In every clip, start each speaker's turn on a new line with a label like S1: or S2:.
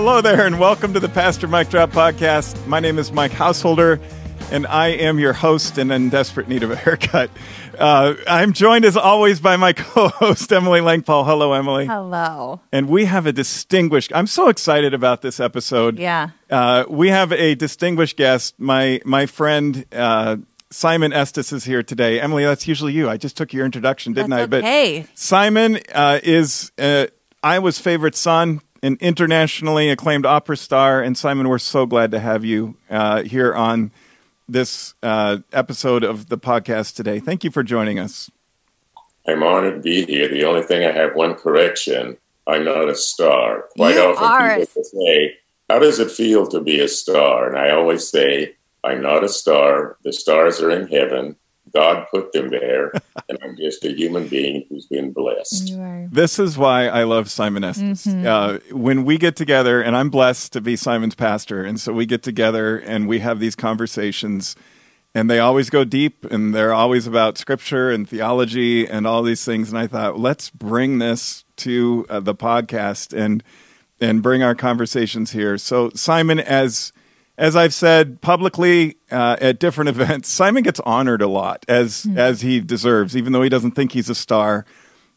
S1: hello there, and welcome to the Pastor Mike Drop Podcast. My name is Mike Householder, and I am your host and in desperate need of a haircut. Uh, I'm joined, as always, by my co host, Emily Langpaul. Hello, Emily.
S2: Hello.
S1: And we have a distinguished, I'm so excited about this episode.
S2: Yeah.
S1: Uh, we have a distinguished guest. My, my friend, uh, Simon Estes is here today. Emily, that's usually you. I just took your introduction, didn't
S2: That's
S1: I?
S2: okay.
S1: But Simon uh, is uh, Iowa's favorite son, an internationally acclaimed opera star. And Simon, we're so glad to have you uh, here on this uh, episode of the podcast today. Thank you for joining us.
S3: I'm honored to be here. The only thing I have one correction: I'm not a star. Quite
S2: You
S3: often
S2: are
S3: people say, "How does it feel to be a star?" And I always say, "I'm not a star. The stars are in heaven. God put them there, and I'm just a human being who's been blessed."
S1: This is why I love Simon Estes.
S2: Mm-hmm.
S1: Uh, when we get together, and I'm blessed to be Simon's pastor, and so we get together and we have these conversations, and they always go deep, and they're always about scripture and theology and all these things. And I thought, let's bring this to uh, the podcast and and bring our conversations here. So, Simon, as as I've said publicly uh, at different events, Simon gets honored a lot as as he deserves, even though he doesn't think he's a star.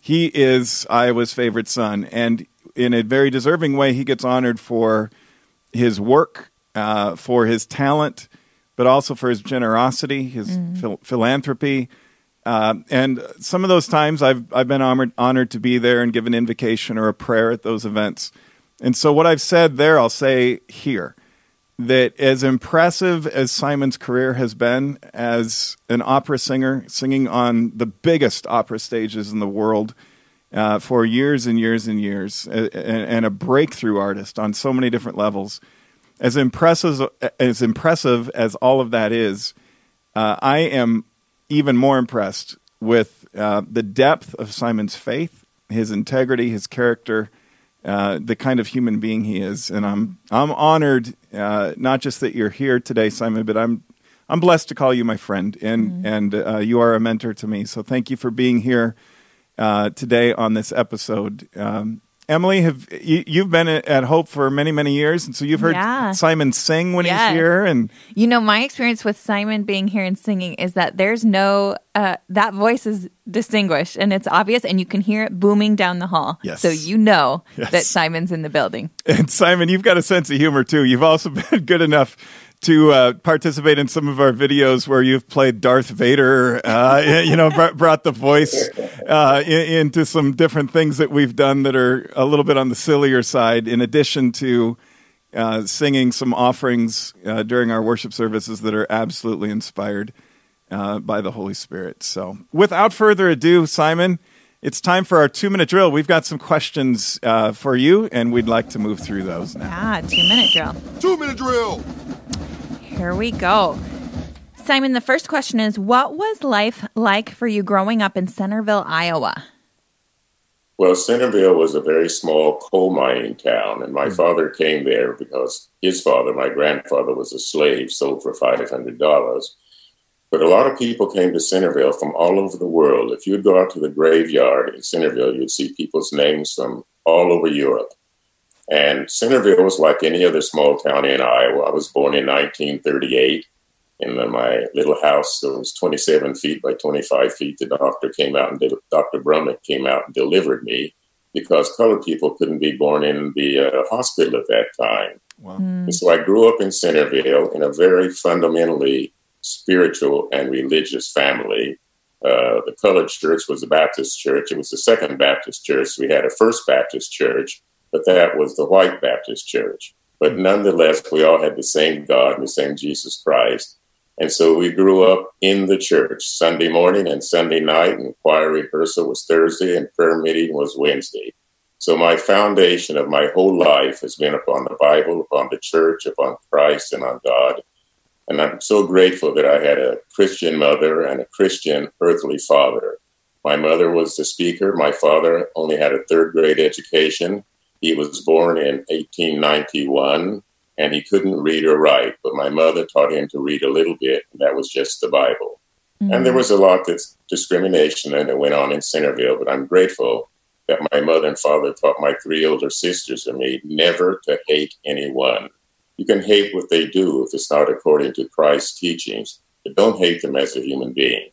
S1: He is Iowa's favorite son, and in a very deserving way, he gets honored for his work, uh, for his talent, but also for his generosity, his phil- philanthropy. Uh, and some of those times I've, I've been honored, honored to be there and give an invocation or a prayer at those events. And so, what I've said there, I'll say here that as impressive as Simon's career has been as an opera singer, singing on the biggest opera stages in the world uh, for years and years and years, and, and a breakthrough artist on so many different levels, as impressive as impressive as all of that is, uh, I am even more impressed with uh, the depth of Simon's faith, his integrity, his character, uh, the kind of human being he is, and I'm I'm honored uh, not just that you're here today, Simon, but I'm I'm blessed to call you my friend, and and uh, you are a mentor to me. So thank you for being here uh, today on this episode. Um, Emily, have you, you've been at at Hope for many many years, and so you've heard
S2: Yeah.
S1: Simon sing when
S2: Yes.
S1: he's here, and
S2: You know, my experience with Simon being here and singing is that there's no, uh, that voice is distinguished and it's obvious and you can hear it booming down the hall.
S1: Yes.
S2: So you know
S1: Yes.
S2: that Simon's in the building.
S1: And Simon, you've got a sense of humor too. You've also been good enough to uh, participate in some of our videos where you've played Darth Vader. Uh, you know, br- brought the voice uh, in- into some different things that we've done that are a little bit on the sillier side. In addition to uh, singing some offerings uh, during our worship services that are absolutely inspired uh, by the Holy Spirit. So, without further ado, Simon. It's time for our two minute drill. We've got some questions uh, for you, and we'd like to move through those now.
S2: Ah, two minute drill.
S4: Two minute drill.
S2: Here we go. Simon, the first question is What was life like for you growing up in Centerville, Iowa?
S3: Well, Centerville was a very small coal mining town, and my hmm. father came there because his father, my grandfather, was a slave sold for five hundred dollars. But a lot of people came to Centerville from all over the world. If you'd go out to the graveyard in Centerville, you'd see people's names from all over Europe. And Centerville was like any other small town in Iowa. I was born in 1938 in my little house that was 27 feet by 25 feet. The doctor came out and did, Dr. Brummett came out and delivered me because colored people couldn't be born in the uh, hospital at that time.
S1: Wow.
S3: And so I grew up in Centerville in a very fundamentally spiritual and religious family. Uh, the colored church was a Baptist church. It was the second Baptist church. We had a first Baptist church, but that was the white Baptist church. But nonetheless, we all had the same God and the same Jesus Christ. And so we grew up in the church Sunday morning and Sunday night, and choir rehearsal was Thursday, and prayer meeting was Wednesday. So my foundation of my whole life has been upon the Bible, upon the church, upon Christ, and on God. And I'm so grateful that I had a Christian mother and a Christian earthly father. My mother was the speaker. My father only had a third grade education. He was born in 1891 and he couldn't read or write, but my mother taught him to read a little bit, and that was just the Bible. And there mm. was a lot of discrimination that went on in Centerville, but I'm grateful that my mother and father taught my three older sisters and me never to hate anyone. You can hate what they do if it's not according to Christ's teachings, but don't hate them as a human being.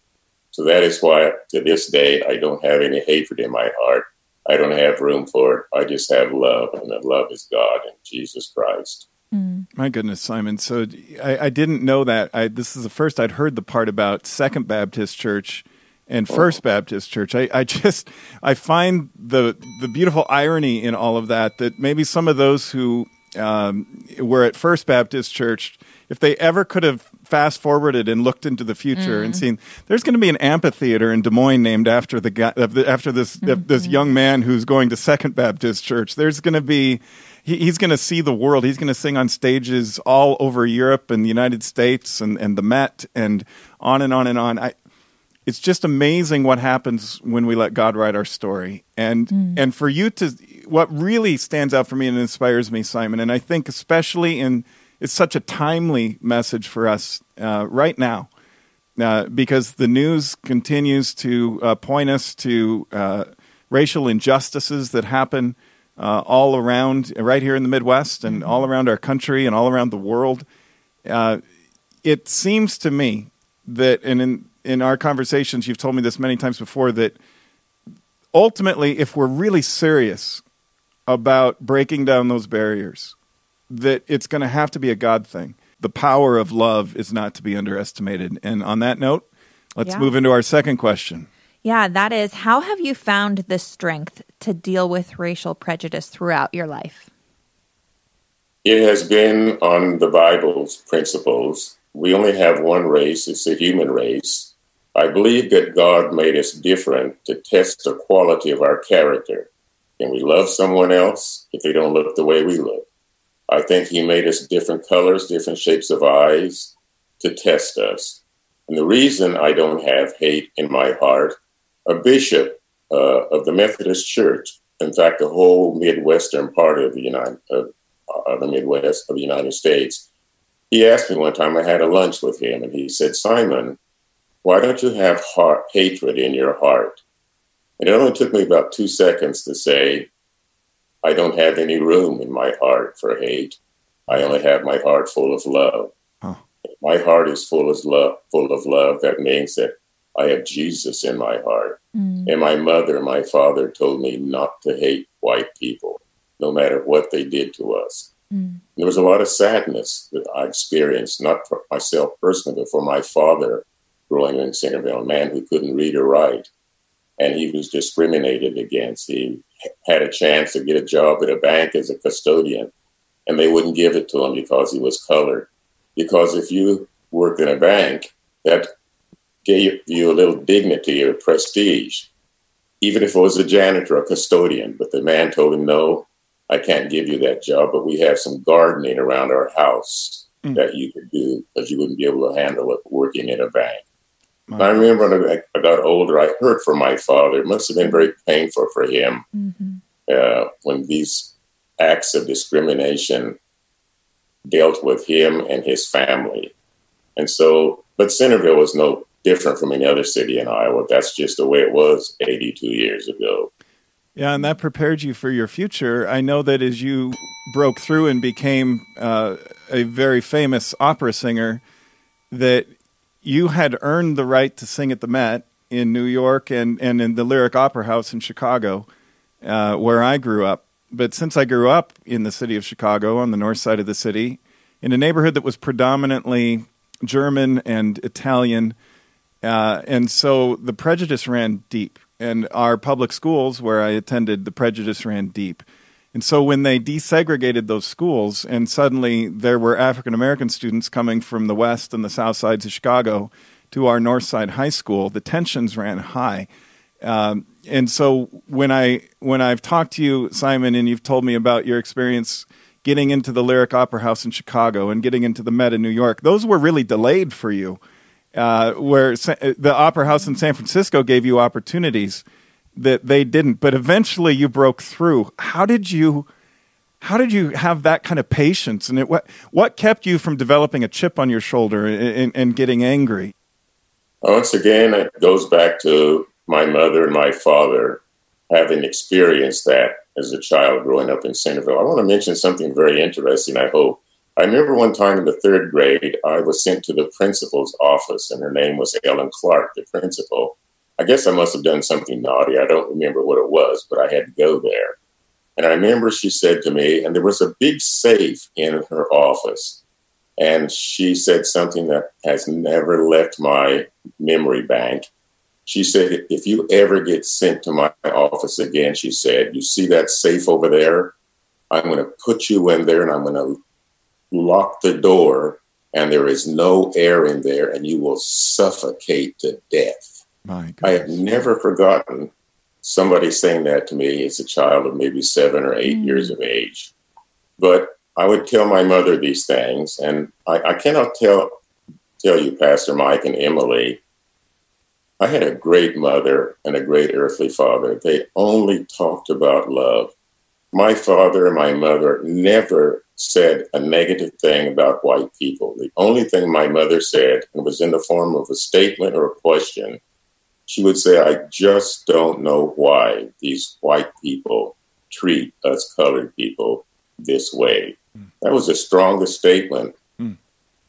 S3: So that is why to this day I don't have any hatred in my heart. I don't have room for it. I just have love, and that love is God and Jesus Christ.
S1: Mm. My goodness, Simon. So I, I didn't know that. I, this is the first I'd heard the part about Second Baptist Church and oh. First Baptist Church. I, I just I find the the beautiful irony in all of that. That maybe some of those who um, were at First Baptist Church, if they ever could have fast forwarded and looked into the future mm. and seen there's going to be an amphitheater in Des Moines named after the guy after this mm-hmm. this young man who's going to Second Baptist Church. There's going to be he, he's going to see the world. He's going to sing on stages all over Europe and the United States and, and the Met and on and on and on. I, it's just amazing what happens when we let God write our story. And mm. and for you to what really stands out for me and inspires me, Simon, and I think especially in it's such a timely message for us uh, right now. Uh, because the news continues to uh, point us to uh, racial injustices that happen uh, all around, right here in the Midwest and all around our country and all around the world. Uh, it seems to me that, and in, in our conversations, you've told me this many times before, that ultimately, if we're really serious about breaking down those barriers, that it's going to have to be a God thing. The power of love is not to be underestimated. And on that note, let's yeah. move into our second question.
S2: Yeah, that is how have you found the strength to deal with racial prejudice throughout your life?
S3: It has been on the Bible's principles. We only have one race, it's the human race. I believe that God made us different to test the quality of our character. Can we love someone else if they don't look the way we look? I think He made us different colors, different shapes of eyes to test us. And the reason I don't have hate in my heart a bishop uh, of the Methodist Church, in fact, the whole Midwestern part of the United, uh, uh, the Midwest of the United States. He asked me one time, I had a lunch with him, and he said, Simon, why don't you have heart, hatred in your heart? And it only took me about two seconds to say, I don't have any room in my heart for hate. I only have my heart full of love. Huh. My heart is full of love, full of love. That means that I have Jesus in my heart. Mm. And my mother and my father told me not to hate white people, no matter what they did to us. Mm. There was a lot of sadness that I experienced, not for myself personally, but for my father growing in Centerville, a man who couldn't read or write. And he was discriminated against. He had a chance to get a job at a bank as a custodian, and they wouldn't give it to him because he was colored. Because if you worked in a bank, that gave you a little dignity or prestige, even if it was a janitor or custodian. But the man told him, No, I can't give you that job, but we have some gardening around our house mm. that you could do because you wouldn't be able to handle it working in a bank. I remember when I got older, I heard from my father. It must have been very painful for him mm-hmm. uh, when these acts of discrimination dealt with him and his family. And so, but Centerville was no different from any other city in Iowa. That's just the way it was 82 years ago.
S1: Yeah, and that prepared you for your future. I know that as you broke through and became uh, a very famous opera singer, that you had earned the right to sing at the Met in New York and, and in the Lyric Opera House in Chicago, uh, where I grew up. But since I grew up in the city of Chicago on the north side of the city, in a neighborhood that was predominantly German and Italian, uh, and so the prejudice ran deep. And our public schools, where I attended, the prejudice ran deep. And so when they desegregated those schools, and suddenly there were African American students coming from the west and the south sides of Chicago to our north side high school, the tensions ran high. Um, and so when I when I've talked to you, Simon, and you've told me about your experience getting into the Lyric Opera House in Chicago and getting into the Met in New York, those were really delayed for you uh, where the Opera House in San Francisco gave you opportunities that they didn't, but eventually you broke through. How did you? How did you have that kind of patience? And it, what what kept you from developing a chip on your shoulder and, and getting angry?
S3: Once again, it goes back to my mother and my father. having experienced that as a child growing up in Centerville. I want to mention something very interesting, I hope. I remember one time in the third grade, I was sent to the principal's office, and her name was Ellen Clark, the principal. I guess I must have done something naughty. I don't remember what it was, but I had to go there. And I remember she said to me, and there was a big safe in her office. And she said something that has never left my memory bank. She said, If you ever get sent to my office again, she said, You see that safe over there? I'm going to put you in there and I'm going to lock the door, and there is no air in there, and you will suffocate to death. I have never forgotten somebody saying that to me as a child of maybe seven or eight mm. years of age. But I would tell my mother these things, and I, I cannot tell tell you, Pastor Mike and Emily, I had a great mother and a great earthly father. They only talked about love. My father and my mother never said a negative thing about white people. The only thing my mother said, and was in the form of a statement or a question, she would say, I just don't know why these white people treat us colored people this way. Mm. That was the strongest statement mm.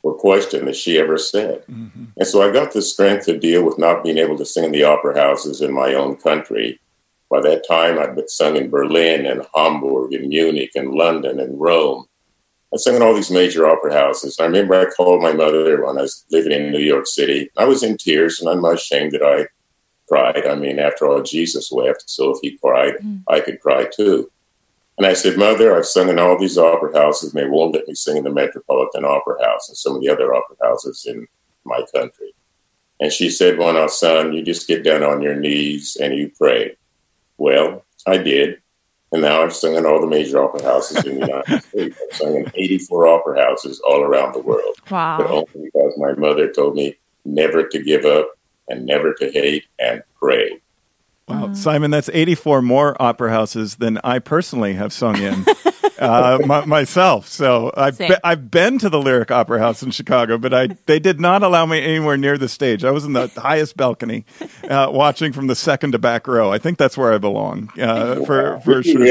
S3: or question that she ever said. Mm-hmm. And so I got the strength to deal with not being able to sing in the opera houses in my own country. By that time, I'd been sung in Berlin and Hamburg and Munich and London and Rome. I sang in all these major opera houses. I remember I called my mother when I was living in New York City. I was in tears, and I'm not ashamed that I cried. I mean, after all, Jesus wept, so if he cried, mm. I could cry too. And I said, Mother, I've sung in all these opera houses, and they won't let me sing in the Metropolitan Opera House and some of the other opera houses in my country. And she said, Well, now, son, you just get down on your knees and you pray. Well, I did. And now I've sung in all the major opera houses in the United States. I've sung in 84 opera houses all around the world.
S2: Wow.
S3: But only because my mother told me never to give up and never to hate and pray.
S1: Wow, mm. Simon, that's 84 more opera houses than I personally have sung in uh, my, myself. So I've, be, I've been to the Lyric Opera House in Chicago, but I they did not allow me anywhere near the stage. I was in the highest balcony, uh, watching from the second to back row. I think that's where I belong. Uh, for for sure.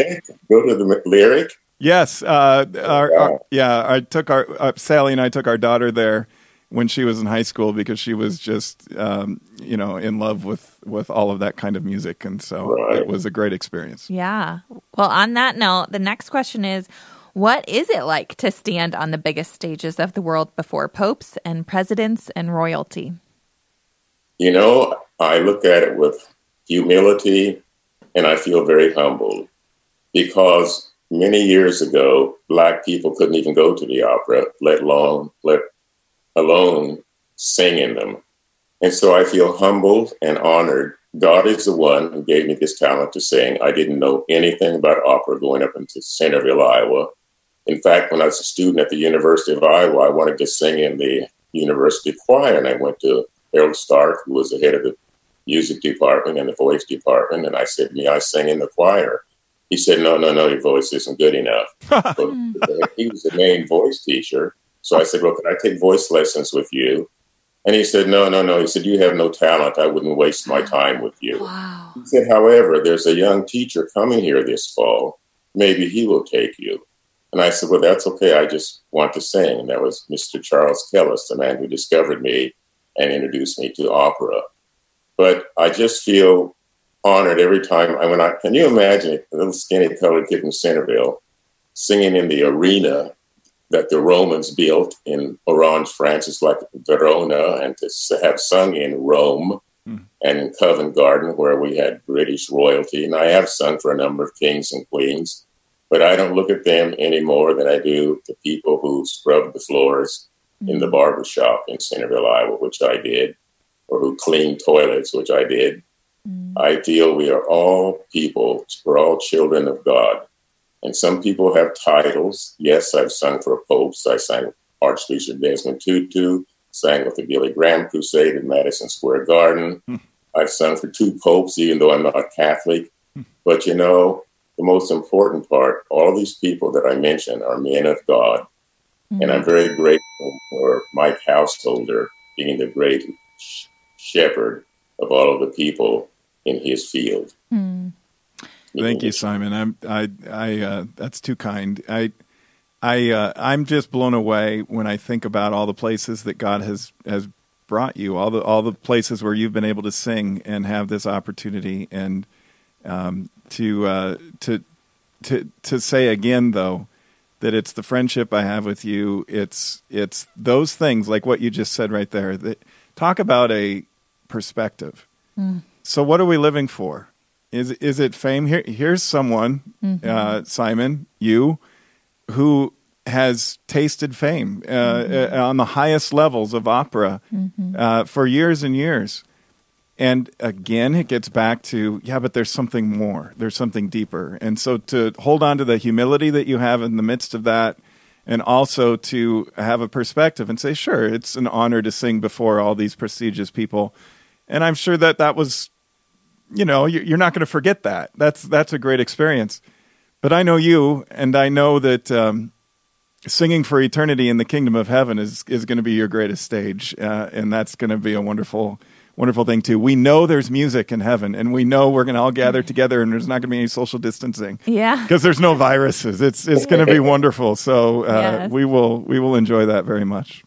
S3: Go to the Lyric.
S1: Yes, uh, our, our, yeah. I took our uh, Sally and I took our daughter there when she was in high school because she was just um, you know in love with with all of that kind of music. And so right. it was a great experience.
S2: Yeah. Well on that note the next question is what is it like to stand on the biggest stages of the world before popes and presidents and royalty?
S3: You know i look at it with humility and i feel very humbled because many years ago black people couldn't even go to the opera let alone let alone singing them. And so I feel humbled and honored. God is the one who gave me this talent to sing. I didn't know anything about opera going up into Centerville, Iowa. In fact, when I was a student at the University of Iowa, I wanted to sing in the university choir, and I went to Harold Stark, who was the head of the music department and the voice department, and I said, "May I sing in the choir?" He said, "No, no, no, your voice isn't good enough." he was the main voice teacher, so I said, Well, can I take voice lessons with you? And he said, No, no, no. He said, You have no talent. I wouldn't waste my time with you.
S2: Wow.
S3: He said, However, there's a young teacher coming here this fall. Maybe he will take you. And I said, Well, that's okay. I just want to sing. And that was Mr. Charles Kellis, the man who discovered me and introduced me to opera. But I just feel honored every time I went I can you imagine a little skinny colored kid from Centerville singing in the arena that the Romans built in Orange, France. It's like Verona, and to have sung in Rome mm. and in Covent Garden, where we had British royalty. And I have sung for a number of kings and queens, but I don't look at them any more than I do the people who scrub the floors mm. in the hmm. barber shop in Centerville, Iowa, which I did, or who clean toilets, which I did. Mm. I feel we are all people, we're all children of God and some people have titles. Yes, I've sung for popes. I sang Archbishop Desmond Tutu, sang with the Billy Graham Crusade in Madison Square Garden. Hmm. I've sung for two popes, even though I'm not Catholic. Hmm. But you know, the most important part, all these people that I mentioned are men of God. Mm-hmm. And I'm very grateful for Mike Householder being the great shepherd of all of the people in his field.
S2: Mm.
S1: Thank you, Simon. I'm I I uh, that's too kind. I I uh, I'm just blown away when I think about all the places that God has has brought you, all the all the places where you've been able to sing and have this opportunity, and um, to uh, to to to say again though that it's the friendship I have with you. It's it's those things like what you just said right there. That talk about a perspective. Mm. So what are we living for? Is is it fame? Here, here's someone, mm-hmm. uh, Simon, you, who has tasted fame uh, mm-hmm. uh, on the highest levels of opera mm-hmm. uh, for years and years. And again, it gets back to yeah, but there's something more. There's something deeper. And so to hold on to the humility that you have in the midst of that, and also to have a perspective and say, sure, it's an honor to sing before all these prestigious people. And I'm sure that that was you know, you're not going to forget that. That's that's a great experience. But I know you, and I know that um, singing for eternity in the kingdom of heaven is is going to be your greatest stage, uh, and that's going to be a wonderful wonderful thing too. We know there's music in heaven, and we know we're going to all gather together, and there's not going to be any social distancing.
S2: Yeah,
S1: because there's no viruses. It's it's going to be wonderful. So uh, yes. we will we will enjoy that very much.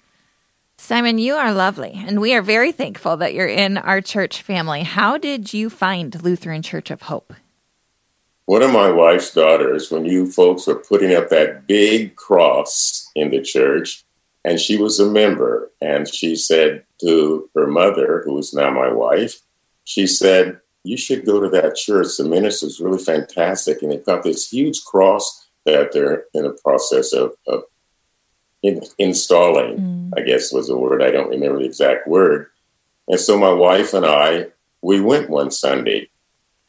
S2: Simon, you are lovely, and we are very thankful that you're in our church family. How did you find Lutheran Church of Hope?
S3: One of my wife's daughters, when you folks were putting up that big cross in the church, and she was a member, and she said to her mother, who is now my wife, she said, You should go to that church. The minister's really fantastic, and they've got this huge cross that they're in the process of, of in, installing, mm. I guess was the word. I don't remember the exact word. And so my wife and I, we went one Sunday.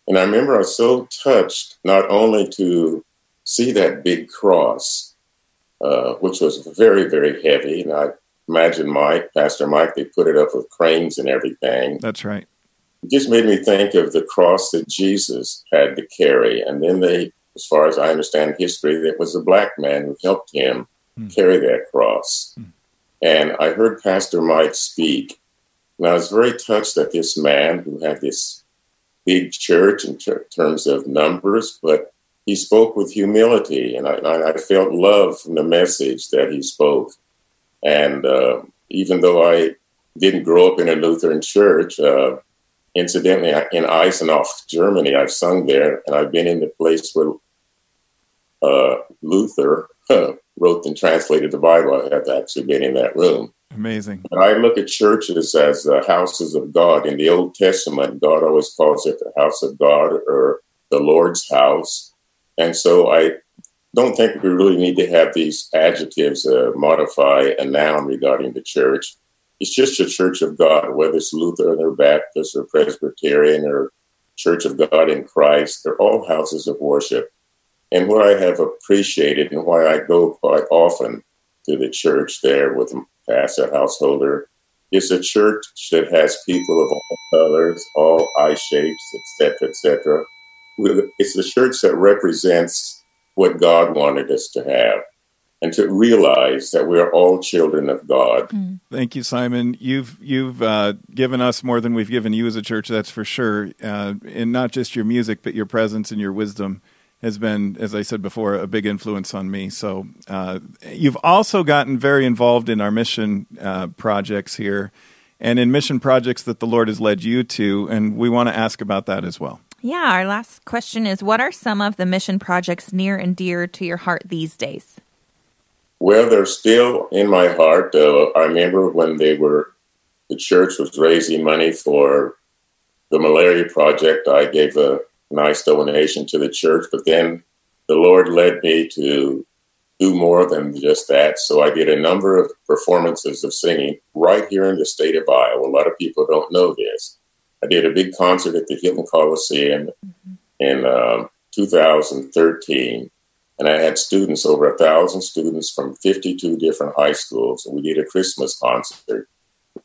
S3: And I remember I was so touched not only to see that big cross, uh, which was very, very heavy. And I imagine Mike, Pastor Mike, they put it up with cranes and everything.
S1: That's right.
S3: It just made me think of the cross that Jesus had to carry. And then they, as far as I understand history, that was a black man who helped him mm. carry that cross. Mm. And I heard Pastor Mike speak, and I was very touched that this man who had this big church in ter- terms of numbers, but he spoke with humility, and I, I, felt love from the message that he spoke. And uh, even though I didn't grow up in a Lutheran church, uh, incidentally, in Eisenach, Germany, I've sung there, and I've been in the place where uh, Luther wrote and translated the Bible. I have actually been in that room.
S1: Amazing.
S3: But I look at churches as the houses of God. In the Old Testament, God always calls it the house of God or the Lord's house. And so I don't think we really need to have these adjectives uh, modify a noun regarding the church. It's just a church of God, whether it's Lutheran or Baptist or Presbyterian or Church of God in Christ. They're all houses of worship. And what I have appreciated and why I go quite often to the church there with a Pastor Householder is a church that has people of all colors, all eye shapes, etc., etc. It's a church that represents what God wanted us to have and to realize that we are all children of God. Mm.
S1: Thank you, Simon. You've you've uh, given us more than we've given you as a church. That's for sure, uh, and not just your music, but your presence and your wisdom has been, as I said before, a big influence on me. So uh, you've also gotten very involved in our mission uh, projects here and in mission projects that the Lord has led you to, and we want to ask about that as well.
S2: Yeah, our last question is What are some of the mission projects near and dear to your heart these days?
S3: Well, they're still in my heart. Uh, I remember when they were, the church was raising money for the malaria project. I gave a nice donation to the church. But then the Lord led me to do more than just that. So I did a number of performances of singing right here in the state of Iowa. A lot of people don't know this. I did a big concert at the Hilton Coliseum mm-hmm. in um, 2013. And I had students, over a thousand students from 52 different high schools. And we did a Christmas concert.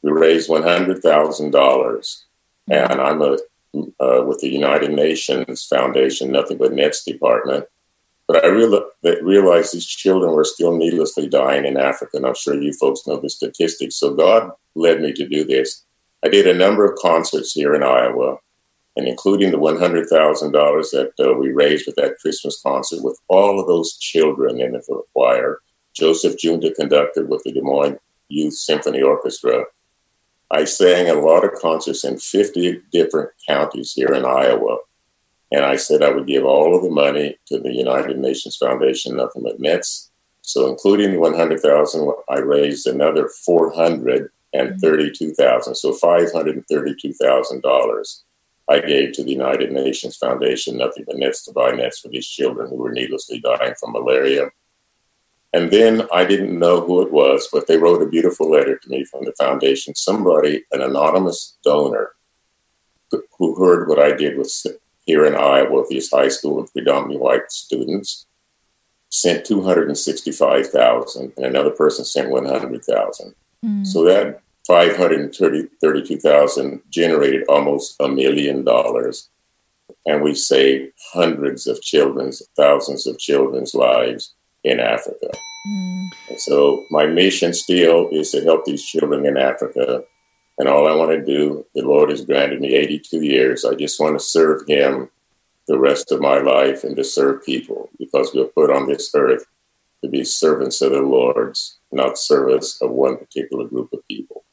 S3: We raised $100,000. And I'm a uh, with the United Nations Foundation, Nothing But Nets Department. But I real- realized these children were still needlessly dying in Africa, and I'm sure you folks know the statistics. So God led me to do this. I did a number of concerts here in Iowa, and including the $100,000 that uh, we raised with that Christmas concert with all of those children in the choir. Joseph Giunta conducted with the Des Moines Youth Symphony Orchestra. I sang a lot of concerts in 50 different counties here in Iowa. And I said I would give all of the money to the United Nations Foundation, nothing but nets. So, including the 100,000, I raised another 432,000. Mm-hmm. So, $532,000 I gave to the United Nations Foundation, nothing but nets to buy nets for these children who were needlessly dying from malaria. And then I didn't know who it was, but they wrote a beautiful letter to me from the foundation. Somebody, an anonymous donor, who heard what I did with here in Iowa with these high school and predominantly white students, sent two hundred and sixty-five thousand, and another person sent one hundred thousand. Mm. So that five hundred and thirty-two thousand generated almost a million dollars, and we saved hundreds of children's, thousands of children's lives in Africa. Mm. So my mission still is to help these children in Africa. And all I want to do, the Lord has granted me 82 years. I just want to serve Him the rest of my life and to serve people because we're put on this earth to be servants of the Lord's, not servants of one particular group of people.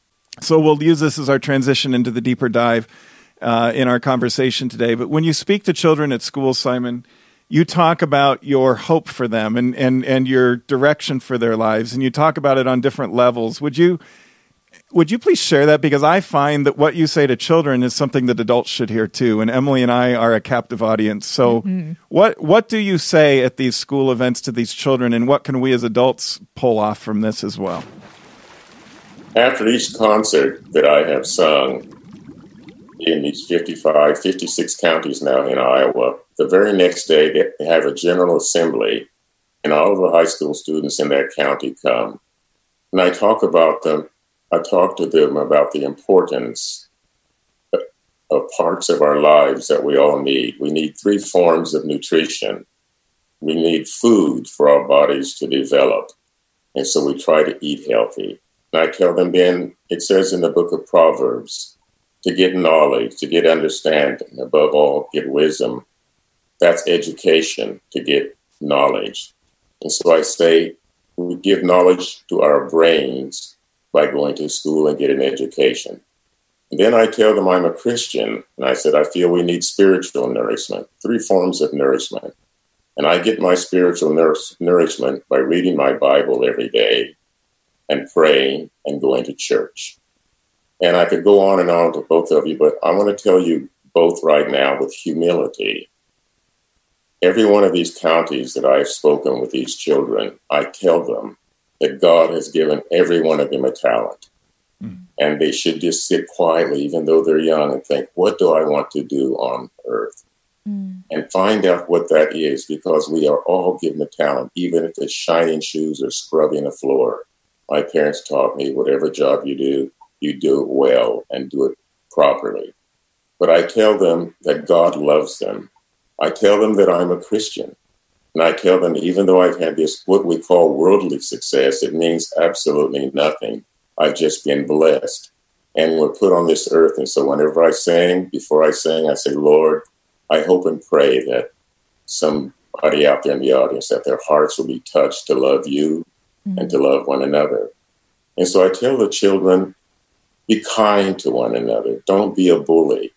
S1: So we'll use this as our transition into the deeper dive uh, in our conversation today. But when you speak to children at school, Simon, you talk about your hope for them and, and, and your direction for their lives, and you talk about it on different levels. Would you would you please share that? Because I find that what you say to children is something that adults should hear too. And Emily and I are a captive audience. So, mm-hmm. what what do you say at these school events to these children, and what can we as adults pull off from this as well?
S3: After each concert that I have sung, in these 55, 56 counties now in Iowa. The very next day, they have a general assembly, and all of the high school students in that county come. And I talk about them, I talk to them about the importance of parts of our lives that we all need. We need three forms of nutrition. We need food for our bodies to develop. And so we try to eat healthy. And I tell them then, it says in the book of Proverbs, to get knowledge, to get understanding, above all, get wisdom. That's education to get knowledge. And so I say we give knowledge to our brains by going to school and get an education. And then I tell them I'm a Christian, and I said I feel we need spiritual nourishment, three forms of nourishment. And I get my spiritual nourishment by reading my Bible every day and praying and going to church. And I could go on and on to both of you, but I want to tell you both right now with humility. Every one of these counties that I've spoken with these children, I tell them that God has given every one of them a talent. Mm. And they should just sit quietly, even though they're young, and think, what do I want to do on earth? Mm. And find out what that is because we are all given a talent, even if it's shining shoes or scrubbing a floor. My parents taught me whatever job you do, you do it well and do it properly. But I tell them that God loves them. I tell them that I'm a Christian. And I tell them, even though I've had this, what we call worldly success, it means absolutely nothing. I've just been blessed. And we're put on this earth. And so whenever I sing, before I sing, I say, Lord, I hope and pray that somebody out there in the audience, that their hearts will be touched to love you mm-hmm. and to love one another. And so I tell the children, be kind to one another. Don't be a bully.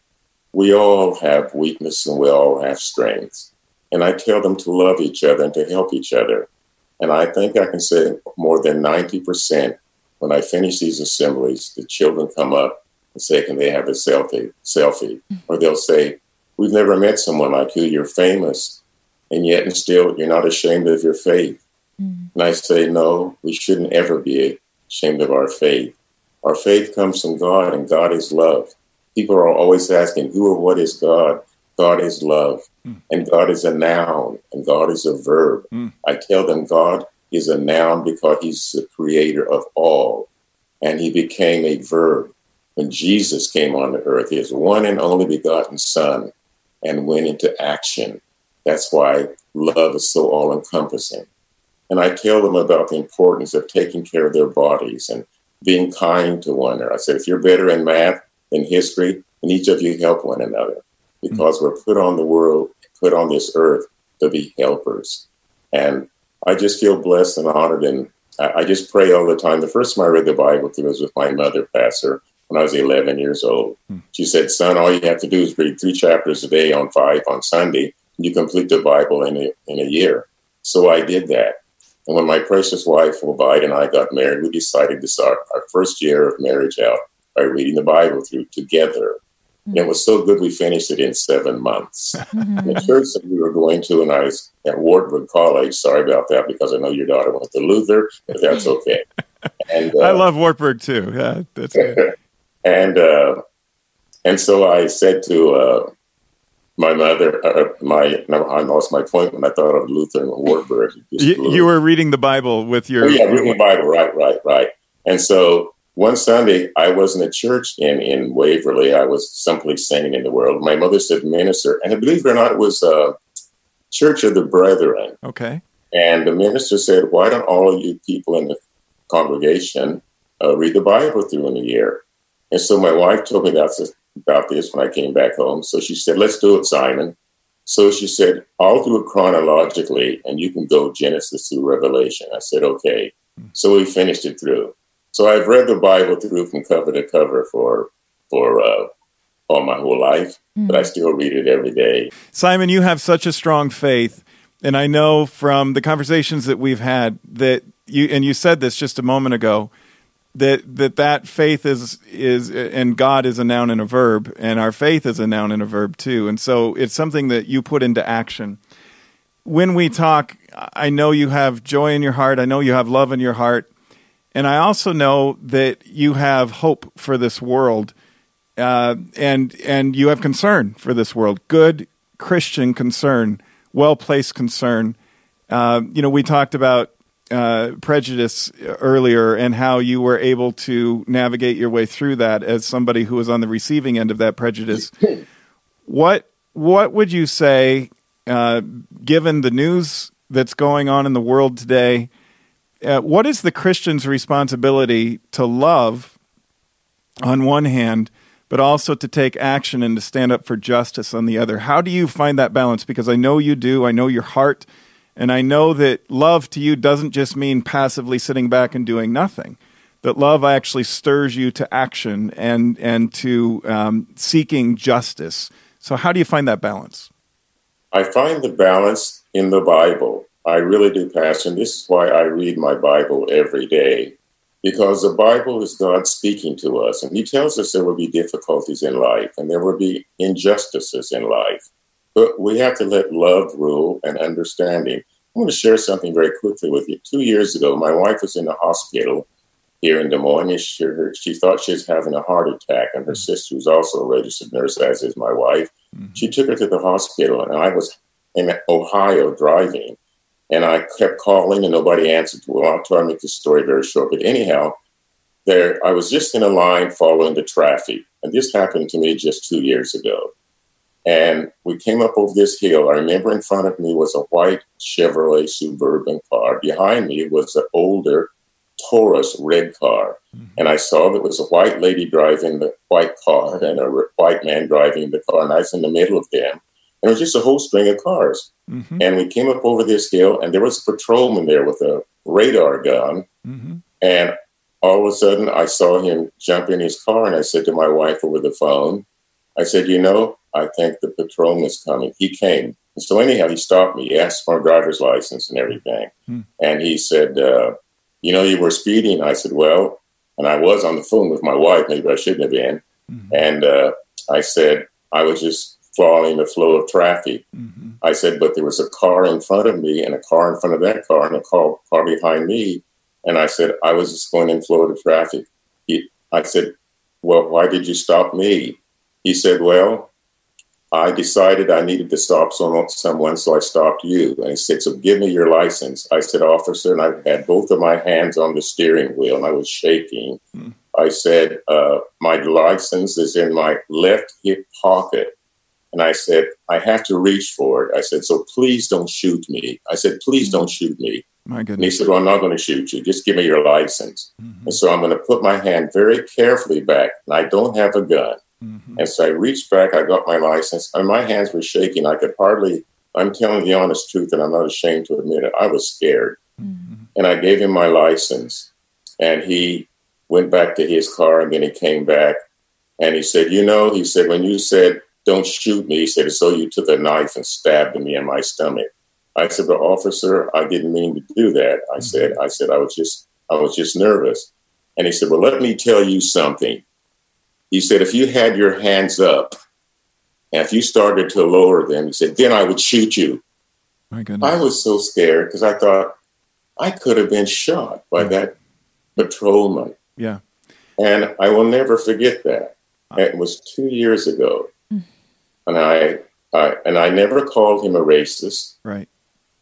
S3: We all have weakness and we all have strengths. And I tell them to love each other and to help each other. And I think I can say more than 90% when I finish these assemblies, the children come up and say, Can they have a selfie? selfie? Or they'll say, We've never met someone like you. You're famous. And yet, and still, you're not ashamed of your faith. Mm. And I say, No, we shouldn't ever be ashamed of our faith. Our faith comes from God, and God is love. People are always asking, who or what is God? God is love, mm. and God is a noun, and God is a verb. Mm. I tell them God is a noun because He's the creator of all, and He became a verb when Jesus came on the earth. His one and only begotten Son, and went into action. That's why love is so all encompassing. And I tell them about the importance of taking care of their bodies and being kind to one another. I said, if you're better in math than history, and each of you help one another. because we're put on the world, put on this earth to be helpers. And I just feel blessed and honored. And I just pray all the time. The first time I read the Bible through was with my mother, Pastor, when I was 11 years old. Hmm. She said, Son, all you have to do is read three chapters a day on five on Sunday, and you complete the Bible in a, in a year. So I did that. And when my precious wife, Ovida, and I got married, we decided to start our first year of marriage out by reading the Bible through together. And it was so good we finished it in seven months. Mm-hmm. The church that we were going to, and I was at Wartburg College. Sorry about that because I know your daughter went to Luther, but that's okay.
S1: And uh, I love Wartburg too. Yeah, that's good.
S3: and uh, and so I said to uh, my mother, uh, my no, I lost my point when I thought of Luther and Wartburg.
S1: You, you, were reading the Bible with your.
S3: Oh, yeah, reading the Bible, right, right, right. And so one Sunday, I wasn't at church in, in Waverly. I was simply singing in the world. My mother said, minister. And believe it or not, it was uh, Church of the Brethren.
S1: Okay.
S3: And the minister said, why don't all of you people in the congregation uh, read the Bible through in a year? And so my wife told me about this, about this when I came back home. So she said, let's do it, Simon. So she said, I'll do it chronologically and you can go Genesis through Revelation. I said, okay. Hmm. So we finished it through. So I've read the Bible through from cover to cover for for uh, all my whole life, mm. but I still read it every day.
S1: Simon, you have such a strong faith, and I know from the conversations that we've had that you and you said this just a moment ago that that that faith is is and God is a noun and a verb, and our faith is a noun and a verb too, and so it's something that you put into action. When we talk, I know you have joy in your heart. I know you have love in your heart. And I also know that you have hope for this world, uh, and and you have concern for this world. Good Christian concern, well placed concern. Uh, you know, we talked about uh, prejudice earlier and how you were able to navigate your way through that as somebody who was on the receiving end of that prejudice. what what would you say, uh, given the news that's going on in the world today? Uh, what is the Christian's responsibility to love on one hand, but also to take action and to stand up for justice on the other? How do you find that balance? Because I know you do, I know your heart, and I know that love to you doesn't just mean passively sitting back and doing nothing. That love actually stirs you to action and and to um, seeking justice. So, how do you find that balance?
S3: I find the balance in the Bible. I really do, Pastor. And this is why I read my Bible every day, because the Bible is God speaking to us. And He tells us there will be difficulties in life and there will be injustices in life. But we have to let love rule and understanding. I want to share something very quickly with you. Two years ago, my wife was in the hospital here in Des Moines. She, she thought she was having a heart attack, and her sister, who's also a registered nurse, as is my wife, mm-hmm. she took her to the hospital, and I was in Ohio driving. And I kept calling and nobody answered. Well, I'll try to make this story very short. But anyhow, there I was just in a line following the traffic. And this happened to me just two years ago. And we came up over this hill. I remember in front of me was a white Chevrolet Suburban car. Behind me was an older Taurus red car. Mm-hmm. And I saw there was a white lady driving the white car and a white man driving the car. And I was in the middle of them. And it was just a whole string of cars. Mm-hmm. And we came up over this hill, and there was a patrolman there with a radar gun. Mm-hmm. And all of a sudden, I saw him jump in his car, and I said to my wife over the phone, I said, You know, I think the patrolman is coming. He came. And so, anyhow, he stopped me. He asked for my driver's license and everything. Mm-hmm. And he said, uh, You know, you were speeding. I said, Well, and I was on the phone with my wife. Maybe I shouldn't have been. Mm-hmm. And uh, I said, I was just following the flow of traffic. Mm-hmm. I said, but there was a car in front of me and a car in front of that car and a car, car behind me. And I said, I was just going in flow of traffic. He, I said, well, why did you stop me? He said, well, I decided I needed to stop someone, so I stopped you. And he said, so give me your license. I said, officer, and I had both of my hands on the steering wheel and I was shaking. Mm. I said, uh, my license is in my left hip pocket. And I said, I have to reach for it. I said, so please don't shoot me. I said, please mm-hmm. don't shoot me.
S1: My goodness.
S3: And he said, well, I'm not going to shoot you. Just give me your license. Mm-hmm. And so I'm going to put my hand very carefully back. And I don't have a gun. Mm-hmm. And so I reached back, I got my license, and my hands were shaking. I could hardly, I'm telling the honest truth, and I'm not ashamed to admit it. I was scared. Mm-hmm. And I gave him my license, and he went back to his car, and then he came back, and he said, You know, he said, when you said, don't shoot me, he said, So you took a knife and stabbed me in my stomach. I said, but officer, I didn't mean to do that. I mm-hmm. said, I said, I was just, I was just nervous. And he said, well, let me tell you something. He said, if you had your hands up and if you started to lower them, he said, then I would shoot you.
S1: My goodness.
S3: I was so scared because I thought I could have been shot by yeah. that patrolman.
S1: Yeah.
S3: And I will never forget that. Uh. It was two years ago. And I, I and I never called him a racist.
S1: Right.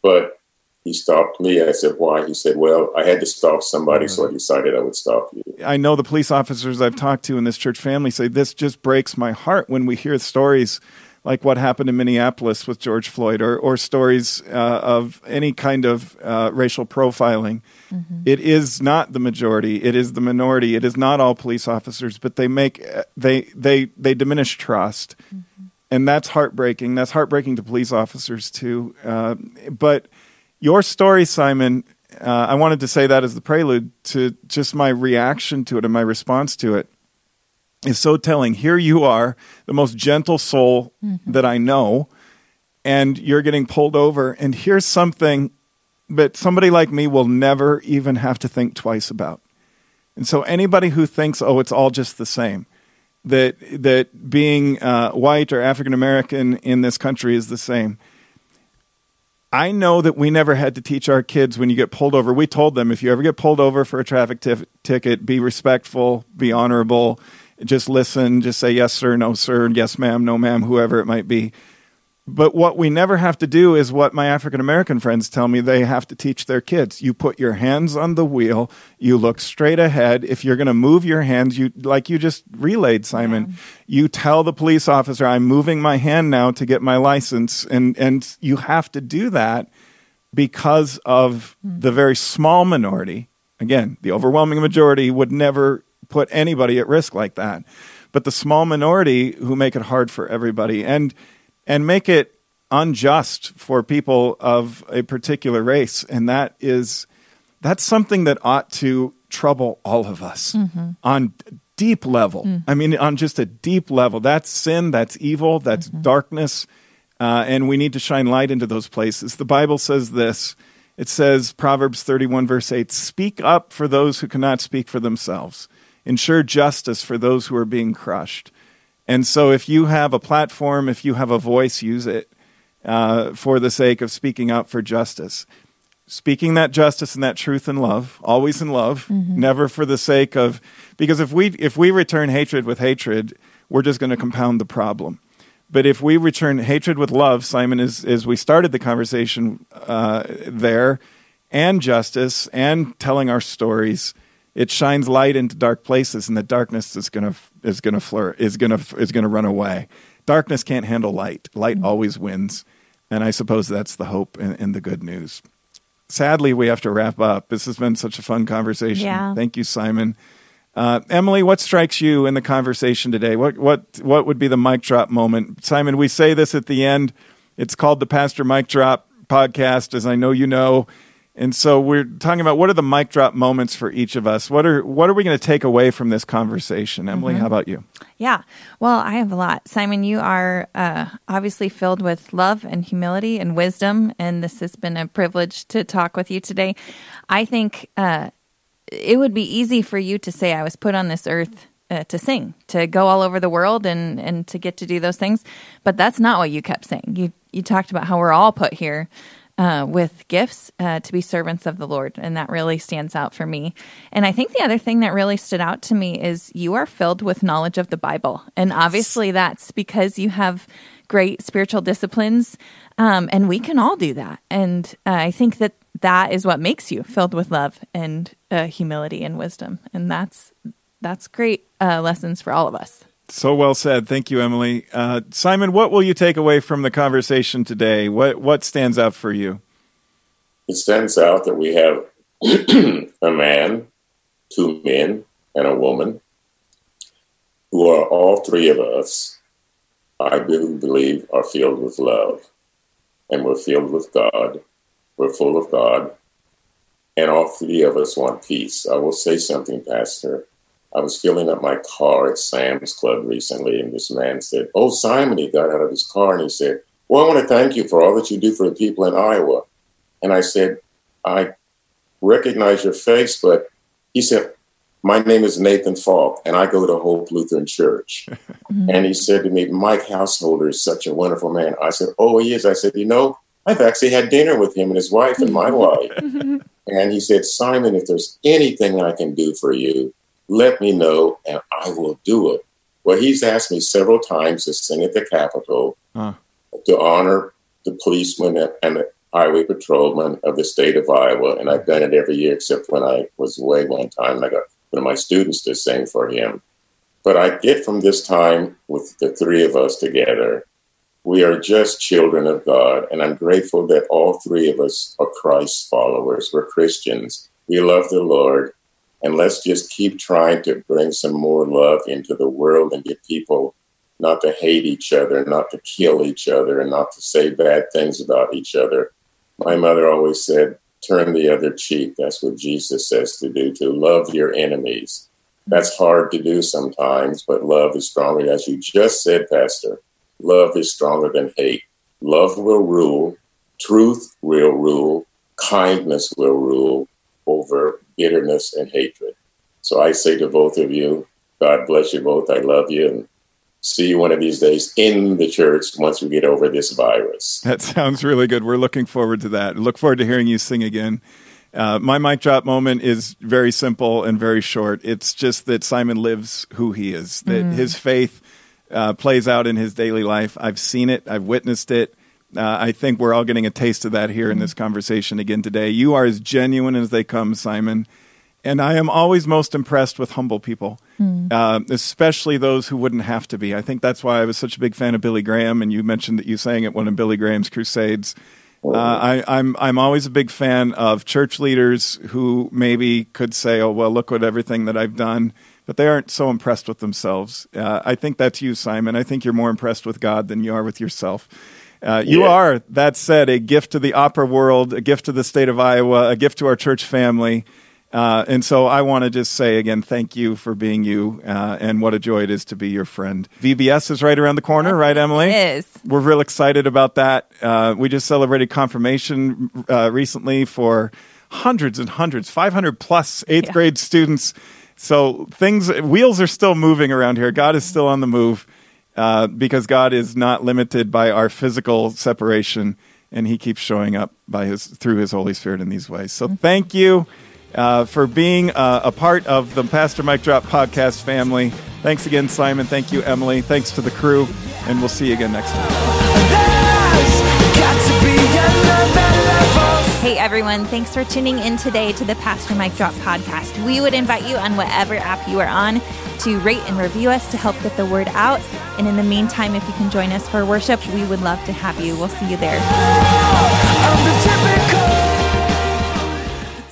S3: But he stopped me. I said, why? He said, well, I had to stop somebody, right. so I decided I would stop you.
S1: I know the police officers I've talked to in this church family say this just breaks my heart when we hear stories like what happened in Minneapolis with George Floyd or, or stories uh, of any kind of uh, racial profiling. Mm-hmm. It is not the majority. It is the minority. It is not all police officers, but they make they they they diminish trust, mm-hmm. And that's heartbreaking. That's heartbreaking to police officers too. Uh, but your story, Simon, uh, I wanted to say that as the prelude to just my reaction to it and my response to it is so telling. Here you are, the most gentle soul mm-hmm. that I know, and you're getting pulled over. And here's something that somebody like me will never even have to think twice about. And so, anybody who thinks, oh, it's all just the same, that, that being uh, white or African American in this country is the same, I know that we never had to teach our kids when you get pulled over. We told them if you ever get pulled over for a traffic t- ticket, be respectful, be honorable, just listen, just say yes, sir, no, sir, yes, ma'am, no, ma'am, whoever it might be. But what we never have to do is what my African American friends tell me they have to teach their kids. You put your hands on the wheel, you look straight ahead. If you're going to move your hands, you like you just relayed, Simon, yeah. you tell the police officer, I'm moving my hand now to get my license. And, and you have to do that because of mm-hmm. the very small minority. Again, the overwhelming majority would never put anybody at risk like that. But the small minority who make it hard for everybody. And and make it unjust for people of a particular race. And that is that's something that ought to trouble all of us mm-hmm. on deep level. Mm. i mean on just a deep level. That's sin that's evil that's mm-hmm. darkness uh, and we need to shine light into those places. The bible says this. It says proverbs 31 verse 8 speak up for those who cannot speak for themselves. Ensure justice for those who are being crushed and so, if you have a platform, if you have a voice, use it uh, for the sake of speaking up for justice. Speaking that justice and that truth and love, always in love, mm-hmm. never for the sake of because if we if we return hatred with hatred, we're just going to compound the problem. But if we return hatred with love, Simon, is as we started the conversation uh, there, and justice and telling our stories, it shines light into dark places, and the darkness is going to is going to flur is going to is going to run away. Darkness can't handle light. Light mm-hmm. always wins, and I suppose that's the hope and, and, the good news. Sadly, we have to wrap up. This has been such a fun conversation.
S2: Yeah.
S1: Thank you, Simon. Uh, Emily, what strikes you in the conversation today? What what what would be the mic drop moment? Simon, we say this at the end. It's called the Pastor Mike Drop podcast, as I know you know. And so we're talking about what are the mic drop moments for each of us. What are what are we going to take away from this conversation? Emily, mm-hmm. how about you?
S2: Yeah. Well, I have a lot. Simon, you are uh, obviously filled with love and humility and wisdom, and this has been a privilege to talk with you today. I think uh, it would be easy for you to say, "I was put on this earth." Uh, to sing, to go all over the world, and and to get to do those things, but that's not what you kept saying. You you talked about how we're all put here uh, with gifts uh, to be servants of the Lord. And that really stands out for me. And I think the other thing that really stood out to me is you are filled with knowledge of the Bible. And obviously, that's because you have great spiritual disciplines. Um, and we can all do that. And uh, I think that that is what makes you filled with love and uh, humility and wisdom. And that's that's great uh, lessons for all of us.
S1: So well said. Thank you, Emily. Uh, Simon, what will you take away from the conversation today? What what stands out for you?
S3: It stands out that we have a man, two men, and a woman. who are all three of us, I do believe, are filled with love. And we're filled with God. We're full of God. And all three of us want peace. I will say something, Pastor. I was filling up my car at Sam's Club recently, and this man said, Oh, Simon, he got out of his car and he said, Well, I want to thank you for all that you do for the people in Iowa. And I said, I recognize your face, but he said, My name is Nathan Falk, and I go to Hope Lutheran Church. mm-hmm. And he said to me, Mike Householder is such a wonderful man. I said, Oh, he is. I said, You know, I've actually had dinner with him and his wife and my wife. and he said, Simon, if there's anything I can do for you, let me know and I will do it. Well, he's asked me several times to sing at the Capitol huh. to honor the policemen and the highway patrolmen of the state of Iowa. And I've done it every year except when I was away one time and I got one of my students to sing for him. But I get from this time with the three of us together, we are just children of God. And I'm grateful that all three of us are Christ followers. We're Christians. We love the Lord. And let's just keep trying to bring some more love into the world and get people not to hate each other, not to kill each other, and not to say bad things about each other. My mother always said, turn the other cheek. That's what Jesus says to do, to love your enemies. That's hard to do sometimes, but love is stronger. As you just said, Pastor, love is stronger than hate. Love will rule, truth will rule, kindness will rule over bitterness and hatred. So I say to both of you, God bless you both. I love you and see you one of these days in the church once we get over this virus.
S1: That sounds really good. We're looking forward to that. Look forward to hearing you sing again. Uh, my mic drop moment is very simple and very short. It's just that Simon lives who he is, that mm. his faith uh, plays out in his daily life. I've seen it, I've witnessed it. Uh, I think we're all getting a taste of that here in this conversation again today. You are as genuine as they come, Simon. And I am always most impressed with humble people, mm. uh, especially those who wouldn't have to be. I think that's why I was such a big fan of Billy Graham. And you mentioned that you sang at one of Billy Graham's crusades. Uh, I, I'm I'm always a big fan of church leaders who maybe could say, "Oh well, look what everything that I've done," but they aren't so impressed with themselves. Uh, I think that's you, Simon. I think you're more impressed with God than you are with yourself. Uh, you yeah. are, that said, a gift to the opera world, a gift to the state of Iowa, a gift to our church family. Uh, and so I want to just say again, thank you for being you, uh, and what a joy it is to be your friend. VBS is right around the corner, yes, right, Emily?
S2: It is.
S1: We're real excited about that. Uh, we just celebrated confirmation uh, recently for hundreds and hundreds, 500 plus eighth yeah. grade students. So things, wheels are still moving around here. God is still on the move uh, because God is not limited by our physical separation, and He keeps showing up by His through His Holy Spirit in these ways. So mm-hmm. thank you uh, for being uh, a part of the Pastor Mike Drop podcast family. Thanks again, Simon. Thank you, Emily. Thanks to the crew, and we'll see you again next time.
S2: Hey everyone, thanks for tuning in today to the Pastor Mike Drop podcast. We would invite you on whatever app you are on to rate and review us to help get the word out. And in the meantime, if you can join us for worship, we would love to have you. We'll see you there.